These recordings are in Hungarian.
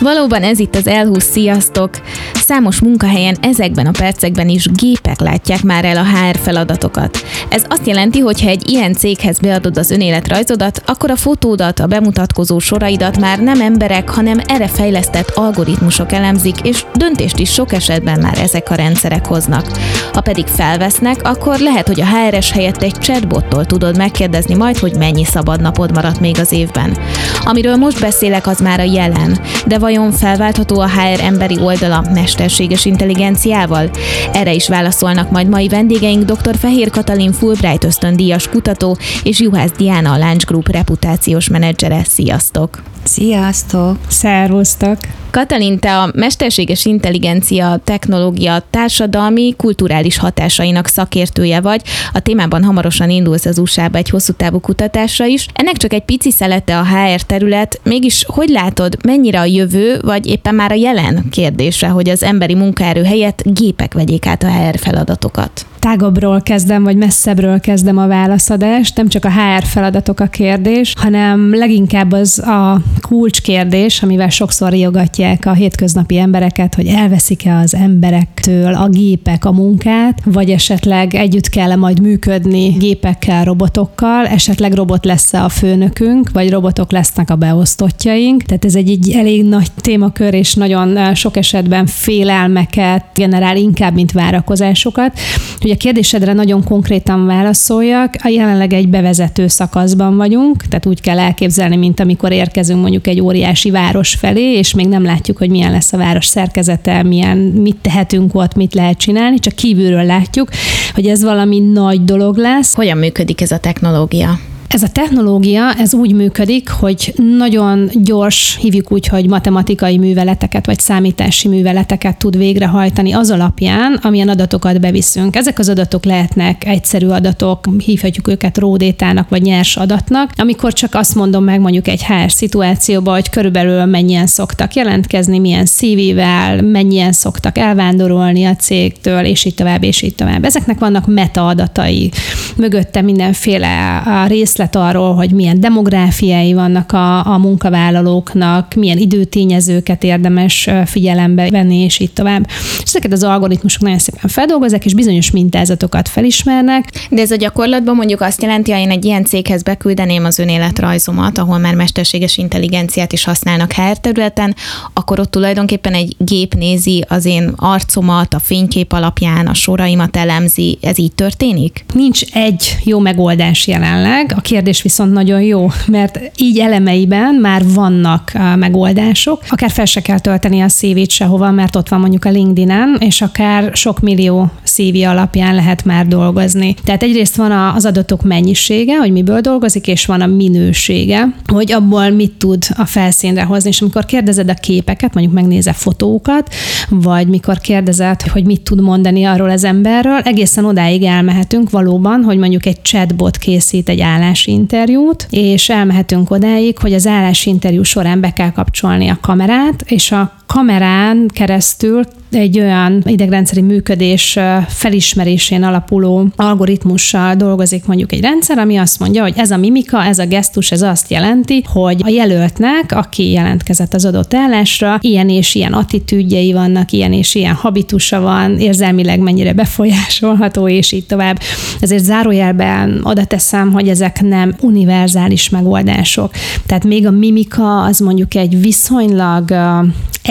Valóban ez itt az L20, sziasztok! Számos munkahelyen ezekben a percekben is gépek látják már el a HR feladatokat. Ez azt jelenti, hogy ha egy ilyen céghez beadod az önéletrajzodat, akkor a fotódat, a bemutatkozó soraidat már nem emberek, hanem erre fejlesztett algoritmusok elemzik, és döntést is sok esetben már ezek a rendszerek hoznak. Ha pedig felvesznek, akkor lehet, hogy a HRS helyett egy chatbottól tudod megkérdezni majd, hogy mennyi szabad napod maradt még az évben. Amiről most beszélek, az már a jelen, de vajon felváltható a HR emberi oldala mesterséges intelligenciával? Erre is válaszolnak majd mai vendégeink dr. Fehér Katalin Fulbright ösztöndíjas kutató és Juhász Diana a Lunch Group reputációs menedzsere. Sziasztok! Sziasztok! Szervusztok! Katalin, te a mesterséges intelligencia technológia társadalmi, kulturális hatásainak szakértője vagy. A témában hamarosan indulsz az USA-ba egy hosszú távú kutatásra is. Ennek csak egy pici szelete a HR terület, mégis hogy látod, mennyire a jövő, vagy éppen már a jelen kérdése, hogy az emberi munkaerő helyett gépek vegyék át a HR feladatokat? Tágabbról kezdem, vagy messzebbről kezdem a válaszadást. Nem csak a HR feladatok a kérdés, hanem leginkább az a kulcskérdés, amivel sokszor riogatják a hétköznapi embereket, hogy elveszik-e az emberektől a gépek a munkát, vagy esetleg együtt kell -e majd működni gépekkel, robotokkal, esetleg robot lesz-e a főnökünk, vagy robotok lesznek a beosztottjaink. Tehát ez egy, egy elég nagy témakör, és nagyon sok esetben félelmeket generál inkább, mint várakozásokat. Hogy a kérdésedre nagyon konkrétan válaszoljak, a jelenleg egy bevezető szakaszban vagyunk, tehát úgy kell elképzelni, mint amikor érkezünk mondjuk egy óriási város felé, és még nem látjuk, hogy milyen lesz a város szerkezete, milyen, mit tehetünk ott, mit lehet csinálni, csak kívülről látjuk, hogy ez valami nagy dolog lesz. Hogyan működik ez a technológia? Ez a technológia, ez úgy működik, hogy nagyon gyors, hívjuk úgy, hogy matematikai műveleteket vagy számítási műveleteket tud végrehajtani az alapján, amilyen adatokat beviszünk. Ezek az adatok lehetnek egyszerű adatok, hívhatjuk őket ródétának vagy nyers adatnak, amikor csak azt mondom meg mondjuk egy HR szituációban, hogy körülbelül mennyien szoktak jelentkezni, milyen CV-vel, mennyien szoktak elvándorolni a cégtől, és így tovább, és így tovább. Ezeknek vannak metaadatai, mögötte mindenféle részlet részlet arról, hogy milyen demográfiái vannak a, a munkavállalóknak, milyen időtényezőket érdemes figyelembe venni, és így tovább. És ezeket az algoritmusok nagyon szépen feldolgozzák, és bizonyos mintázatokat felismernek. De ez a gyakorlatban mondjuk azt jelenti, ha én egy ilyen céghez beküldeném az önéletrajzomat, ahol már mesterséges intelligenciát is használnak HR területen, akkor ott tulajdonképpen egy gép nézi az én arcomat, a fénykép alapján, a soraimat elemzi. Ez így történik? Nincs egy jó megoldás jelenleg. A kérdés viszont nagyon jó, mert így elemeiben már vannak megoldások. Akár fel se kell tölteni a CV-t sehova, mert ott van mondjuk a LinkedIn-en, és akár sok millió CV alapján lehet már dolgozni. Tehát egyrészt van az adatok mennyisége, hogy miből dolgozik, és van a minősége, hogy abból mit tud a felszínre hozni. És amikor kérdezed a képeket, mondjuk megnézed fotókat, vagy mikor kérdezed, hogy mit tud mondani arról az emberről, egészen odáig elmehetünk valóban, hogy mondjuk egy chatbot készít egy állás interjút, és elmehetünk odáig, hogy az interjú során be kell kapcsolni a kamerát, és a kamerán keresztül egy olyan idegrendszeri működés felismerésén alapuló algoritmussal dolgozik mondjuk egy rendszer, ami azt mondja, hogy ez a mimika, ez a gesztus, ez azt jelenti, hogy a jelöltnek, aki jelentkezett az adott állásra, ilyen és ilyen attitűdjei vannak, ilyen és ilyen habitusa van, érzelmileg mennyire befolyásolható, és így tovább. Ezért zárójelben oda teszem, hogy ezek nem univerzális megoldások. Tehát még a mimika az mondjuk egy viszonylag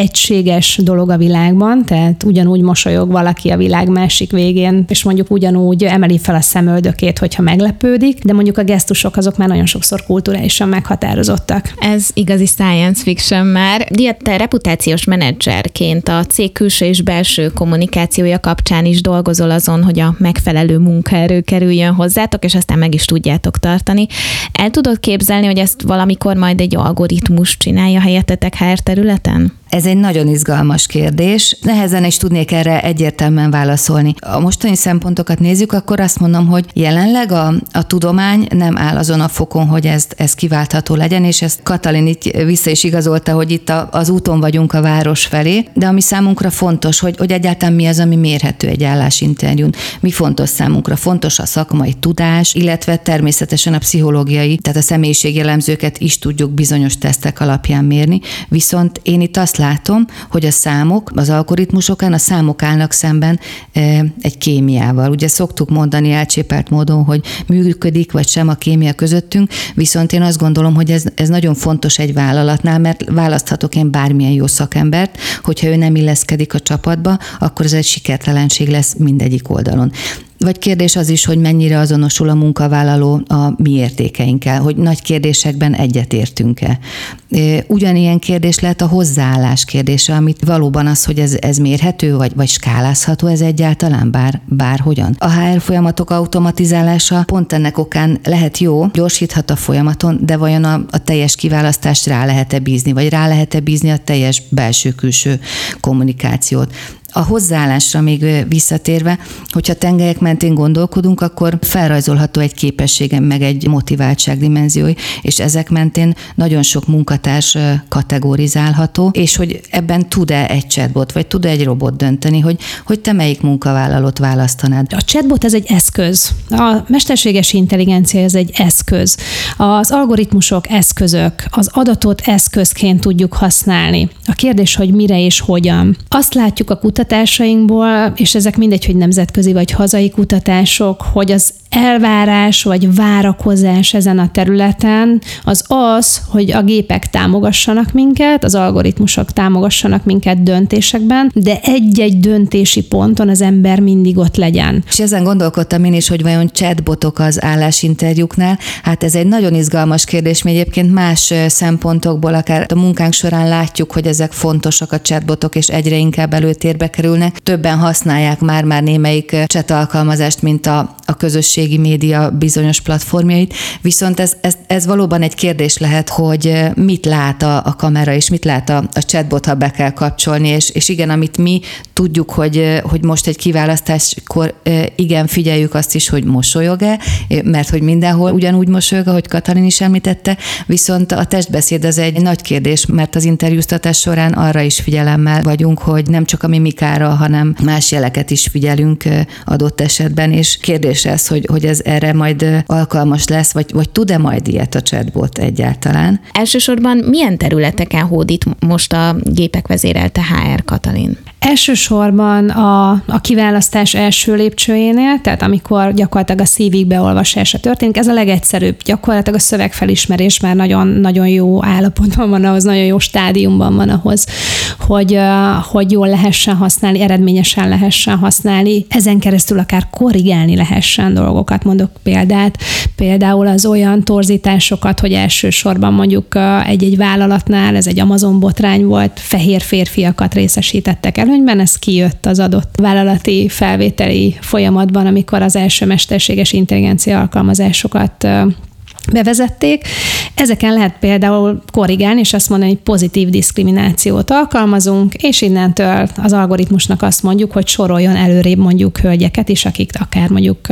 egységes dolog a világban, tehát ugyanúgy mosolyog valaki a világ másik végén, és mondjuk ugyanúgy emeli fel a szemöldökét, hogyha meglepődik, de mondjuk a gesztusok azok már nagyon sokszor kulturálisan meghatározottak. Ez igazi science fiction már. Dia, te reputációs menedzserként a cég külső és belső kommunikációja kapcsán is dolgozol azon, hogy a megfelelő munkaerő kerüljön hozzátok, és aztán meg is tudjátok tartani. El tudod képzelni, hogy ezt valamikor majd egy algoritmus csinálja helyettetek HR területen? Ez egy nagyon izgalmas kérdés. Nehezen is tudnék erre egyértelműen válaszolni. A mostani szempontokat nézzük, akkor azt mondom, hogy jelenleg a, a tudomány nem áll azon a fokon, hogy ez, ez kiváltható legyen, és ezt Katalin itt vissza is igazolta, hogy itt a, az úton vagyunk a város felé, de ami számunkra fontos, hogy, hogy egyáltalán mi az, ami mérhető egy állásinterjún, mi fontos számunkra. Fontos a szakmai tudás, illetve természetesen a pszichológiai, tehát a személyiségjellemzőket is tudjuk bizonyos tesztek alapján mérni. Viszont én itt azt látom, hogy a számok, az algoritmusokán a számok állnak szemben e, egy kémiával. Ugye szoktuk mondani elcsépelt módon, hogy működik vagy sem a kémia közöttünk, viszont én azt gondolom, hogy ez, ez nagyon fontos egy vállalatnál, mert választhatok én bármilyen jó szakembert, hogyha ő nem illeszkedik a csapatba, akkor ez egy sikertelenség lesz mindegyik oldalon. Vagy kérdés az is, hogy mennyire azonosul a munkavállaló a mi értékeinkkel, hogy nagy kérdésekben egyetértünk-e. Ugyanilyen kérdés lehet a hozzáállás kérdése, amit valóban az, hogy ez, ez mérhető, vagy, vagy skálázható ez egyáltalán, bár, bár hogyan. A HR folyamatok automatizálása pont ennek okán lehet jó, gyorsíthat a folyamaton, de vajon a, a teljes kiválasztást rá lehet-e bízni, vagy rá lehet-e bízni a teljes belső-külső kommunikációt a hozzáállásra még visszatérve, hogyha tengelyek mentén gondolkodunk, akkor felrajzolható egy képességem, meg egy motiváltság dimenziói, és ezek mentén nagyon sok munkatárs kategorizálható, és hogy ebben tud-e egy chatbot, vagy tud-e egy robot dönteni, hogy, hogy te melyik munkavállalót választanád. A chatbot ez egy eszköz. A mesterséges intelligencia ez egy eszköz. Az algoritmusok eszközök, az adatot eszközként tudjuk használni. A kérdés, hogy mire és hogyan. Azt látjuk a kutatásokban, kutatásainkból, és ezek mindegy, hogy nemzetközi vagy hazai kutatások, hogy az elvárás vagy várakozás ezen a területen az az, hogy a gépek támogassanak minket, az algoritmusok támogassanak minket döntésekben, de egy-egy döntési ponton az ember mindig ott legyen. És ezen gondolkodtam én is, hogy vajon chatbotok az állásinterjúknál. Hát ez egy nagyon izgalmas kérdés, mi egyébként más szempontokból, akár a munkánk során látjuk, hogy ezek fontosak a chatbotok, és egyre inkább előtérbe kerülnek. Többen használják már-már némelyik chat alkalmazást, mint a, a közösség közösségi média bizonyos platformjait, viszont ez, ez, ez valóban egy kérdés lehet, hogy mit lát a, a kamera, és mit lát a, a chatbot, ha be kell kapcsolni, és, és igen, amit mi tudjuk, hogy, hogy most egy kiválasztáskor igen, figyeljük azt is, hogy mosolyog-e, mert hogy mindenhol ugyanúgy mosolyog, ahogy Katalin is említette, viszont a testbeszéd az egy nagy kérdés, mert az interjúztatás során arra is figyelemmel vagyunk, hogy nem csak a mimikára, hanem más jeleket is figyelünk adott esetben, és kérdés ez, hogy, hogy ez erre majd alkalmas lesz, vagy, vagy tud-e majd ilyet a chatbot egyáltalán? Elsősorban milyen területeken hódít most a gépek vezérelte HR Katalin? Elsősorban a, a kiválasztás első lépcsőjénél, tehát amikor gyakorlatilag a szívig beolvasása történik, ez a legegyszerűbb. Gyakorlatilag a szövegfelismerés már nagyon, nagyon jó állapotban van ahhoz, nagyon jó stádiumban van ahhoz, hogy, hogy jól lehessen használni, eredményesen lehessen használni, ezen keresztül akár korrigálni lehessen dolgokat. Mondok példát, például az olyan torzításokat, hogy elsősorban mondjuk egy-egy vállalatnál, ez egy Amazon botrány volt, fehér férfiakat részesítettek elő, előnyben, ez kijött az adott vállalati felvételi folyamatban, amikor az első mesterséges intelligencia alkalmazásokat bevezették. Ezeken lehet például korrigálni, és azt mondani, hogy pozitív diszkriminációt alkalmazunk, és innentől az algoritmusnak azt mondjuk, hogy soroljon előrébb mondjuk hölgyeket is, akik akár mondjuk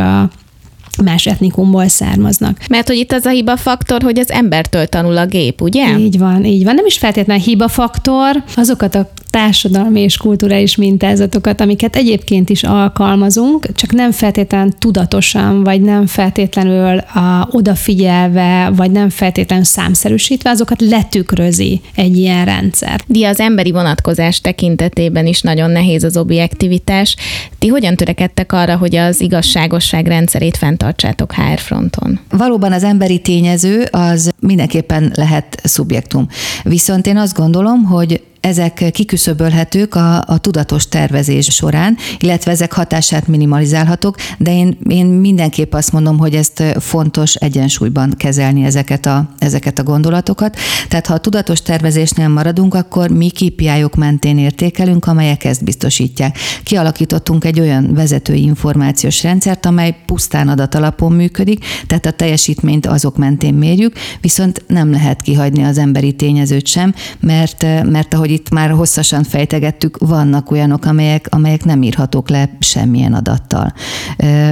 más etnikumból származnak. Mert hogy itt az a hiba faktor, hogy az embertől tanul a gép, ugye? Így van, így van. Nem is feltétlenül hiba faktor, azokat a társadalmi és kulturális mintázatokat, amiket egyébként is alkalmazunk, csak nem feltétlenül tudatosan, vagy nem feltétlenül a, odafigyelve, vagy nem feltétlenül számszerűsítve, azokat letükrözi egy ilyen rendszer. Di az emberi vonatkozás tekintetében is nagyon nehéz az objektivitás. Ti hogyan törekedtek arra, hogy az igazságosság rendszerét fenntartsátok HR fronton? Valóban az emberi tényező az mindenképpen lehet szubjektum. Viszont én azt gondolom, hogy ezek kiküszöbölhetők a, a tudatos tervezés során, illetve ezek hatását minimalizálhatók, de én, én mindenképp azt mondom, hogy ezt fontos egyensúlyban kezelni ezeket a, ezeket a gondolatokat. Tehát ha a tudatos tervezésnél maradunk, akkor mi kpi mentén értékelünk, amelyek ezt biztosítják. Kialakítottunk egy olyan vezetői információs rendszert, amely pusztán adatalapon működik, tehát a teljesítményt azok mentén mérjük, viszont nem lehet kihagyni az emberi tényezőt sem, mert, mert ahogy itt már hosszasan fejtegettük, vannak olyanok, amelyek, amelyek nem írhatók le semmilyen adattal.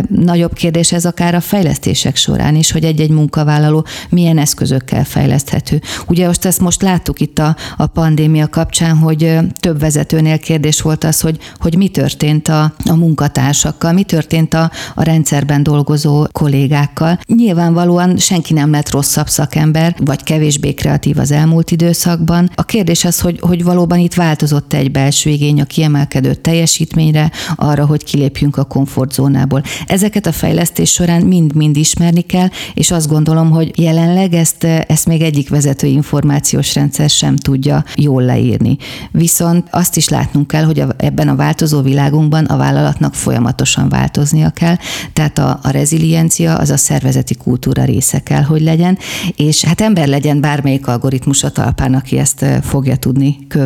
Nagyobb kérdés ez akár a fejlesztések során is, hogy egy-egy munkavállaló milyen eszközökkel fejleszthető. Ugye most ezt most láttuk itt a, a pandémia kapcsán, hogy több vezetőnél kérdés volt az, hogy, hogy mi történt a, a munkatársakkal, mi történt a, a rendszerben dolgozó kollégákkal. Nyilvánvalóan senki nem lett rosszabb szakember, vagy kevésbé kreatív az elmúlt időszakban. A kérdés az, hogy, hogy valóban itt változott egy belső igény a kiemelkedő teljesítményre, arra, hogy kilépjünk a komfortzónából. Ezeket a fejlesztés során mind-mind ismerni kell, és azt gondolom, hogy jelenleg ezt, ezt még egyik vezető információs rendszer sem tudja jól leírni. Viszont azt is látnunk kell, hogy a, ebben a változó világunkban a vállalatnak folyamatosan változnia kell, tehát a, a reziliencia az a szervezeti kultúra része kell, hogy legyen, és hát ember legyen bármelyik algoritmus a talpán, aki ezt fogja tudni követni.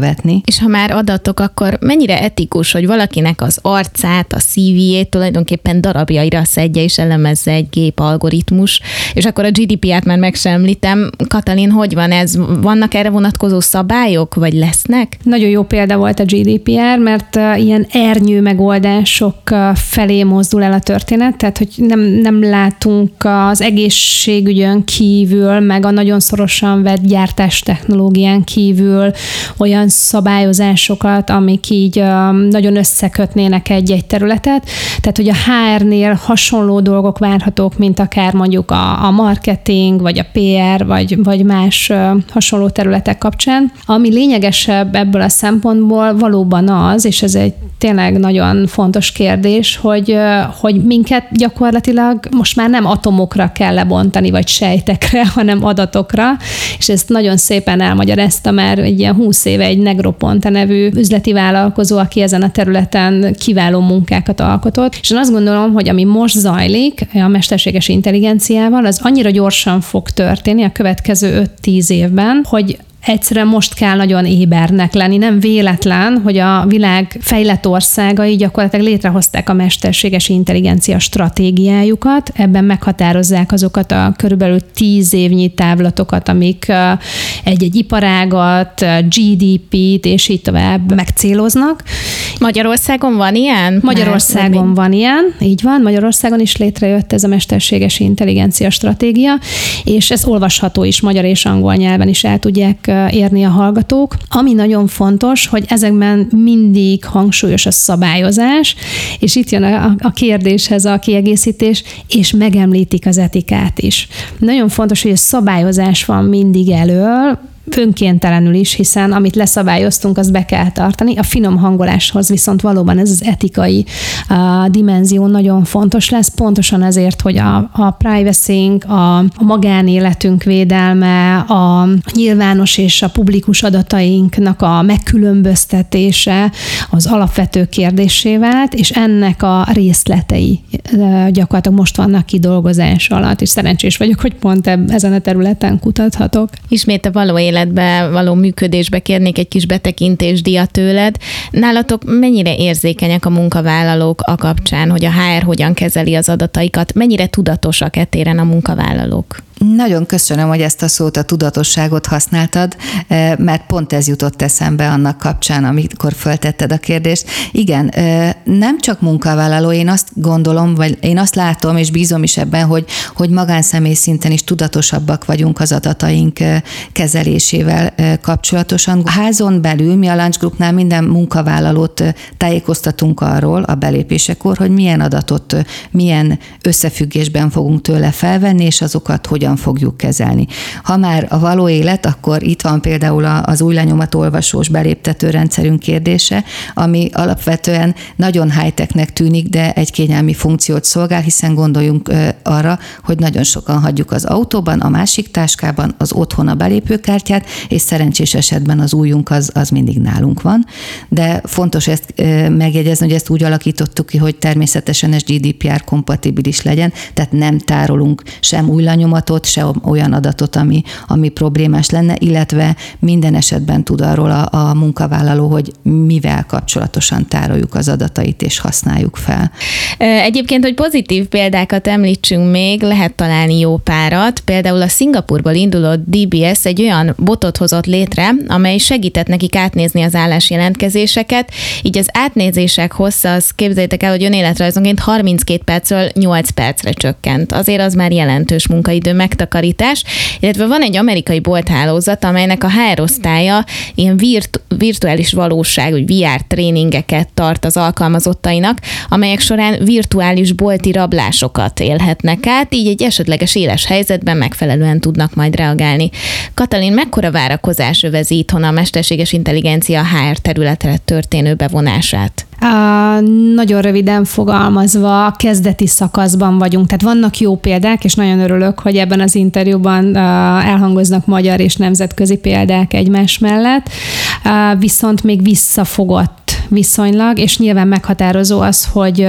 És ha már adatok, akkor mennyire etikus, hogy valakinek az arcát, a CV-jét tulajdonképpen darabjaira szedje és elemezze egy gép algoritmus, és akkor a GDP-át már meg sem említem. Katalin, hogy van ez? Vannak erre vonatkozó szabályok, vagy lesznek? Nagyon jó példa volt a GDPR, mert ilyen ernyő megoldások felé mozdul el a történet, tehát hogy nem, nem látunk az egészségügyön kívül, meg a nagyon szorosan vett gyártás technológián kívül olyan szabályozásokat, amik így nagyon összekötnének egy-egy területet. Tehát, hogy a HR-nél hasonló dolgok várhatók, mint akár mondjuk a, a marketing, vagy a PR, vagy, vagy más hasonló területek kapcsán. Ami lényegesebb ebből a szempontból valóban az, és ez egy tényleg nagyon fontos kérdés, hogy, hogy minket gyakorlatilag most már nem atomokra kell lebontani, vagy sejtekre, hanem adatokra, és ezt nagyon szépen elmagyarázta már egy ilyen húsz éve egy Negroponte nevű üzleti vállalkozó, aki ezen a területen kiváló munkákat alkotott, és én azt gondolom, hogy ami most zajlik a mesterséges intelligenciával, az annyira gyorsan fog történni a következő 5-10 évben, hogy egyszerűen most kell nagyon ébernek lenni. Nem véletlen, hogy a világ fejlett országai gyakorlatilag létrehozták a mesterséges intelligencia stratégiájukat, ebben meghatározzák azokat a körülbelül tíz évnyi távlatokat, amik egy-egy iparágat, GDP-t és így tovább megcéloznak. Magyarországon van ilyen? Magyarországon van ilyen, így van. Magyarországon is létrejött ez a mesterséges intelligencia stratégia, és ez olvasható is magyar és angol nyelven is el tudják érni a hallgatók. Ami nagyon fontos, hogy ezekben mindig hangsúlyos a szabályozás, és itt jön a, a kérdéshez a kiegészítés, és megemlítik az etikát is. Nagyon fontos, hogy a szabályozás van mindig elől, önkéntelenül is, hiszen amit leszabályoztunk, azt be kell tartani. A finom hangoláshoz viszont valóban ez az etikai uh, dimenzió nagyon fontos lesz, pontosan ezért, hogy a, a privacy a, a magánéletünk védelme, a nyilvános és a publikus adatainknak a megkülönböztetése az alapvető kérdésé vált, és ennek a részletei uh, gyakorlatilag most vannak kidolgozás alatt, és szerencsés vagyok, hogy pont ezen a területen kutathatok. Ismét a való élet életbe való működésbe kérnék egy kis betekintésdíjat tőled. Nálatok mennyire érzékenyek a munkavállalók a kapcsán, hogy a HR hogyan kezeli az adataikat, mennyire tudatosak etéren a munkavállalók? Nagyon köszönöm, hogy ezt a szót, a tudatosságot használtad, eh, mert pont ez jutott eszembe annak kapcsán, amikor föltetted a kérdést. Igen, eh, nem csak munkavállaló, én azt gondolom, vagy én azt látom, és bízom is ebben, hogy, hogy magánszemély szinten is tudatosabbak vagyunk az adataink eh, kezelésével kapcsolatosan. A házon belül mi a Lunch Groupnál minden munkavállalót tájékoztatunk arról a belépésekor, hogy milyen adatot, milyen összefüggésben fogunk tőle felvenni, és azokat hogy hogyan fogjuk kezelni. Ha már a való élet, akkor itt van például az új lenyomat olvasós beléptető rendszerünk kérdése, ami alapvetően nagyon high-technek tűnik, de egy kényelmi funkciót szolgál, hiszen gondoljunk arra, hogy nagyon sokan hagyjuk az autóban, a másik táskában, az otthon a belépőkártyát, és szerencsés esetben az újunk az, az mindig nálunk van. De fontos ezt megjegyezni, hogy ezt úgy alakítottuk ki, hogy természetesen ez GDPR kompatibilis legyen, tehát nem tárolunk sem új lenyomatot, adatot, se olyan adatot, ami, ami problémás lenne, illetve minden esetben tud arról a, a munkavállaló, hogy mivel kapcsolatosan tároljuk az adatait és használjuk fel. Egyébként, hogy pozitív példákat említsünk még, lehet találni jó párat. Például a Szingapurból induló DBS egy olyan botot hozott létre, amely segített nekik átnézni az állásjelentkezéseket, így az átnézések hossza, az képzeljétek el, hogy önéletrajzonként 32 percről 8 percre csökkent. Azért az már jelentős munkaidő megtakarítás, illetve van egy amerikai bolthálózat, amelynek a HR osztálya ilyen virt, virtuális valóság, vagy VR tréningeket tart az alkalmazottainak, amelyek során virtuális bolti rablásokat élhetnek át, így egy esetleges éles helyzetben megfelelően tudnak majd reagálni. Katalin, mekkora várakozás övezi itthon a mesterséges intelligencia HR területre történő bevonását? Uh, nagyon röviden fogalmazva, kezdeti szakaszban vagyunk, tehát vannak jó példák, és nagyon örülök, hogy ebben az interjúban uh, elhangoznak magyar és nemzetközi példák egymás mellett, uh, viszont még visszafogott viszonylag, és nyilván meghatározó az, hogy,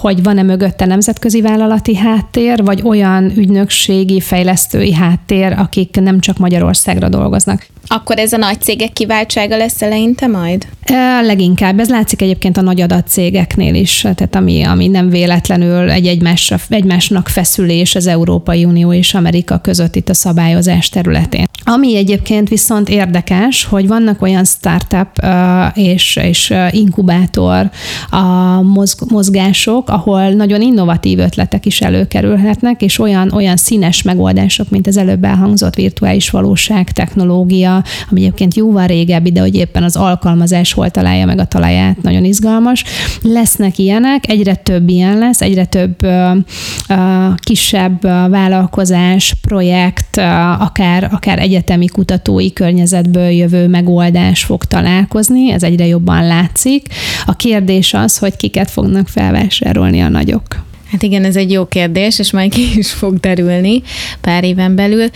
hogy van-e mögötte nemzetközi vállalati háttér, vagy olyan ügynökségi, fejlesztői háttér, akik nem csak Magyarországra dolgoznak. Akkor ez a nagy cégek kiváltsága lesz eleinte majd? E, leginkább. Ez látszik egyébként a nagy adatcégeknél is, tehát ami, ami nem véletlenül egy egymásra, egymásnak feszülés az Európai Unió és Amerika között itt a szabályozás területén. Ami egyébként viszont érdekes, hogy vannak olyan startup és, és inkubátor a mozgások, ahol nagyon innovatív ötletek is előkerülhetnek, és olyan, olyan színes megoldások, mint az előbb elhangzott virtuális valóság technológia, ami egyébként jóval régebbi, de hogy éppen az alkalmazás hol találja meg a talaját, nagyon izgalmas. Lesznek ilyenek, egyre több ilyen lesz, egyre több kisebb vállalkozás, projekt, akár, akár egyetemi kutatói környezetből jövő megoldás fog találkozni, ez egyre jobban látszik. A kérdés az, hogy kiket fognak felvásárolni a nagyok. Hát igen, ez egy jó kérdés, és majd ki is fog derülni pár éven belül.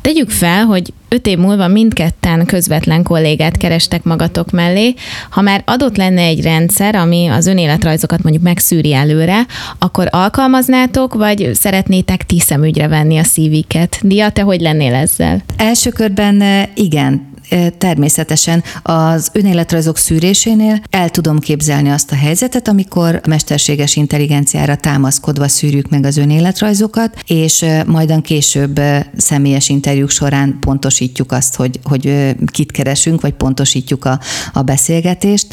Tegyük fel, hogy öt év múlva mindketten közvetlen kollégát kerestek magatok mellé. Ha már adott lenne egy rendszer, ami az önéletrajzokat mondjuk megszűri előre, akkor alkalmaznátok, vagy szeretnétek ti szemügyre venni a szíviket? Dia, te hogy lennél ezzel? Első körben eh, igen, természetesen az önéletrajzok szűrésénél el tudom képzelni azt a helyzetet, amikor mesterséges intelligenciára támaszkodva szűrjük meg az önéletrajzokat, és majdan később személyes interjúk során pontosítjuk azt, hogy, hogy kit keresünk, vagy pontosítjuk a, a beszélgetést.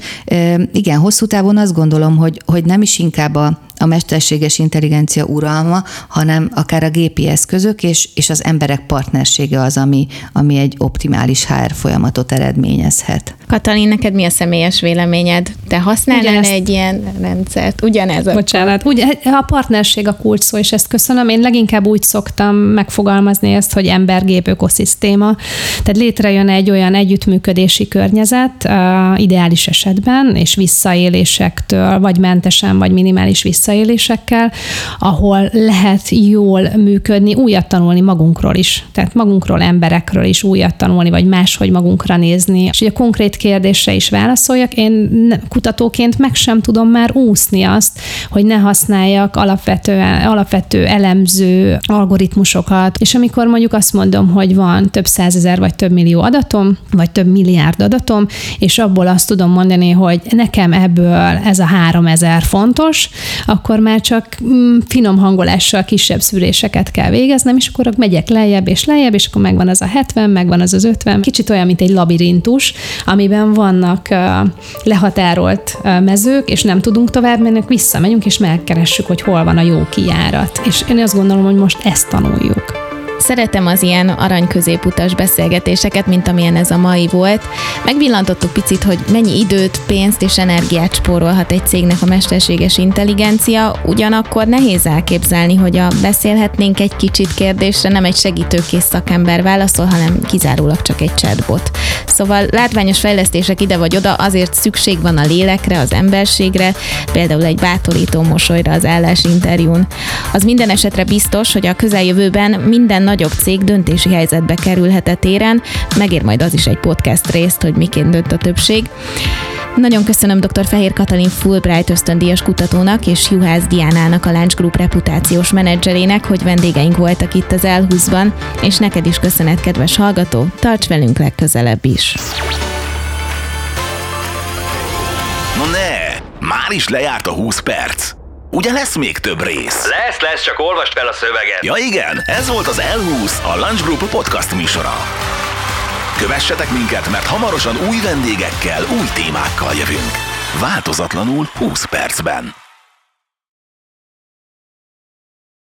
Igen, hosszú távon azt gondolom, hogy, hogy nem is inkább a, a mesterséges intelligencia uralma, hanem akár a gépi eszközök és, és az emberek partnersége az, ami, ami egy optimális HR folyamatot eredményezhet. Katalin, neked mi a személyes véleményed? Te használnál Ugyanezt... egy ilyen rendszert? Ugyanez a... Bocsánat, ugye, a partnerség a kulcs szó, és ezt köszönöm. Én leginkább úgy szoktam megfogalmazni ezt, hogy ember-gép ökoszisztéma. Tehát létrejön egy olyan együttműködési környezet, uh, ideális esetben, és visszaélésektől, vagy mentesen, vagy minimális visszaélésekkel, ahol lehet jól működni, újat tanulni magunkról is. Tehát magunkról, emberekről is újat tanulni, vagy máshogy magunkra nézni. És ugye a konkrét kérdésre is válaszoljak, én kutatóként meg sem tudom már úszni azt, hogy ne használjak alapvetően, alapvető elemző algoritmusokat, és amikor mondjuk azt mondom, hogy van több százezer vagy több millió adatom, vagy több milliárd adatom, és abból azt tudom mondani, hogy nekem ebből ez a három ezer fontos, akkor már csak mm, finom hangolással kisebb szűréseket kell végeznem, és akkor megyek lejjebb és lejjebb, és akkor megvan az a 70, megvan az az 50, kicsit olyan, mint egy labirintus, amiben vannak lehatárolt mezők, és nem tudunk tovább menni, visszamegyünk, és megkeressük, hogy hol van a jó kijárat. És én azt gondolom, hogy most ezt tanuljuk. Szeretem az ilyen aranyközéputas beszélgetéseket, mint amilyen ez a mai volt. Megvillantottuk picit, hogy mennyi időt, pénzt és energiát spórolhat egy cégnek a mesterséges intelligencia, ugyanakkor nehéz elképzelni, hogy a beszélhetnénk egy kicsit kérdésre nem egy segítőkész szakember válaszol, hanem kizárólag csak egy chatbot. Szóval látványos fejlesztések ide vagy oda, azért szükség van a lélekre, az emberségre, például egy bátorító mosolyra az állásinterjún. Az minden esetre biztos, hogy a közeljövőben minden nagyobb cég döntési helyzetbe kerülhet a téren, megér majd az is egy podcast részt, hogy miként dönt a többség. Nagyon köszönöm dr. Fehér Katalin Fulbright ösztöndíjas kutatónak és Juhász Diánának a Lunch Group reputációs menedzserének, hogy vendégeink voltak itt az Elhúzban, és neked is köszönet, kedves hallgató, tarts velünk legközelebb is. No ne, már is lejárt a 20 perc. Ugye lesz még több rész? Lesz, lesz, csak olvast fel a szöveget. Ja igen, ez volt az L20, a Lunch Group podcast műsora. Kövessetek minket, mert hamarosan új vendégekkel, új témákkal jövünk. Változatlanul 20 percben.